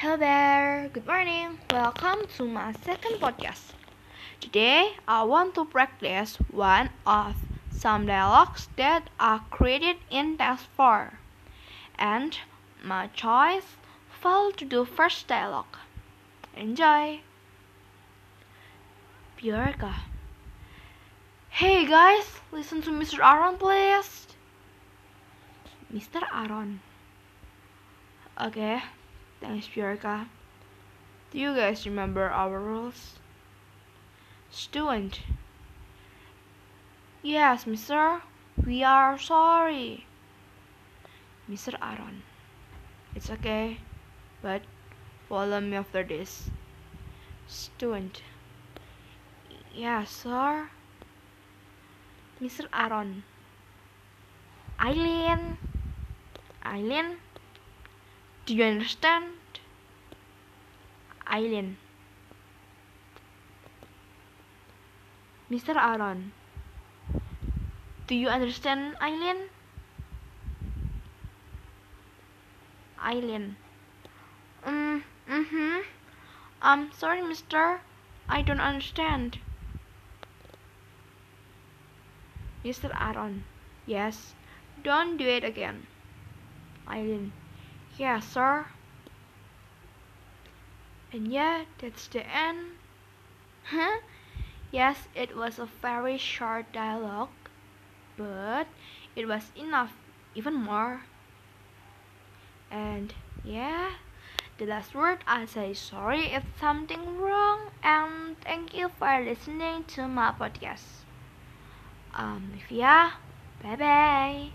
Hello there, good morning. Welcome to my second podcast. Today, I want to practice one of some dialogues that are created in Task 4. And my choice fell to the first dialogue. Enjoy! Biorka. Hey guys, listen to Mr. Aaron please. Mr. Aaron. Okay, thanks Biorka. Do you guys remember our rules? Student. Yes, mister. We are sorry. Mr. Aaron. It's okay, but follow me after this. Student. Yes, sir. Mr. Aaron. Eileen. Eileen. Do you understand? Eileen. Mr. Aaron. Do you understand, Eileen? Eileen. Um, mm-hmm. I'm sorry, mister. I don't understand. Mr. Aaron. Yes. Don't do it again. Eileen. Yes, sir. And yeah, that's the end. Huh? Yes, it was a very short dialogue, but it was enough, even more. And yeah, the last word I say sorry if something wrong, and thank you for listening to my podcast. Um, yeah, bye bye.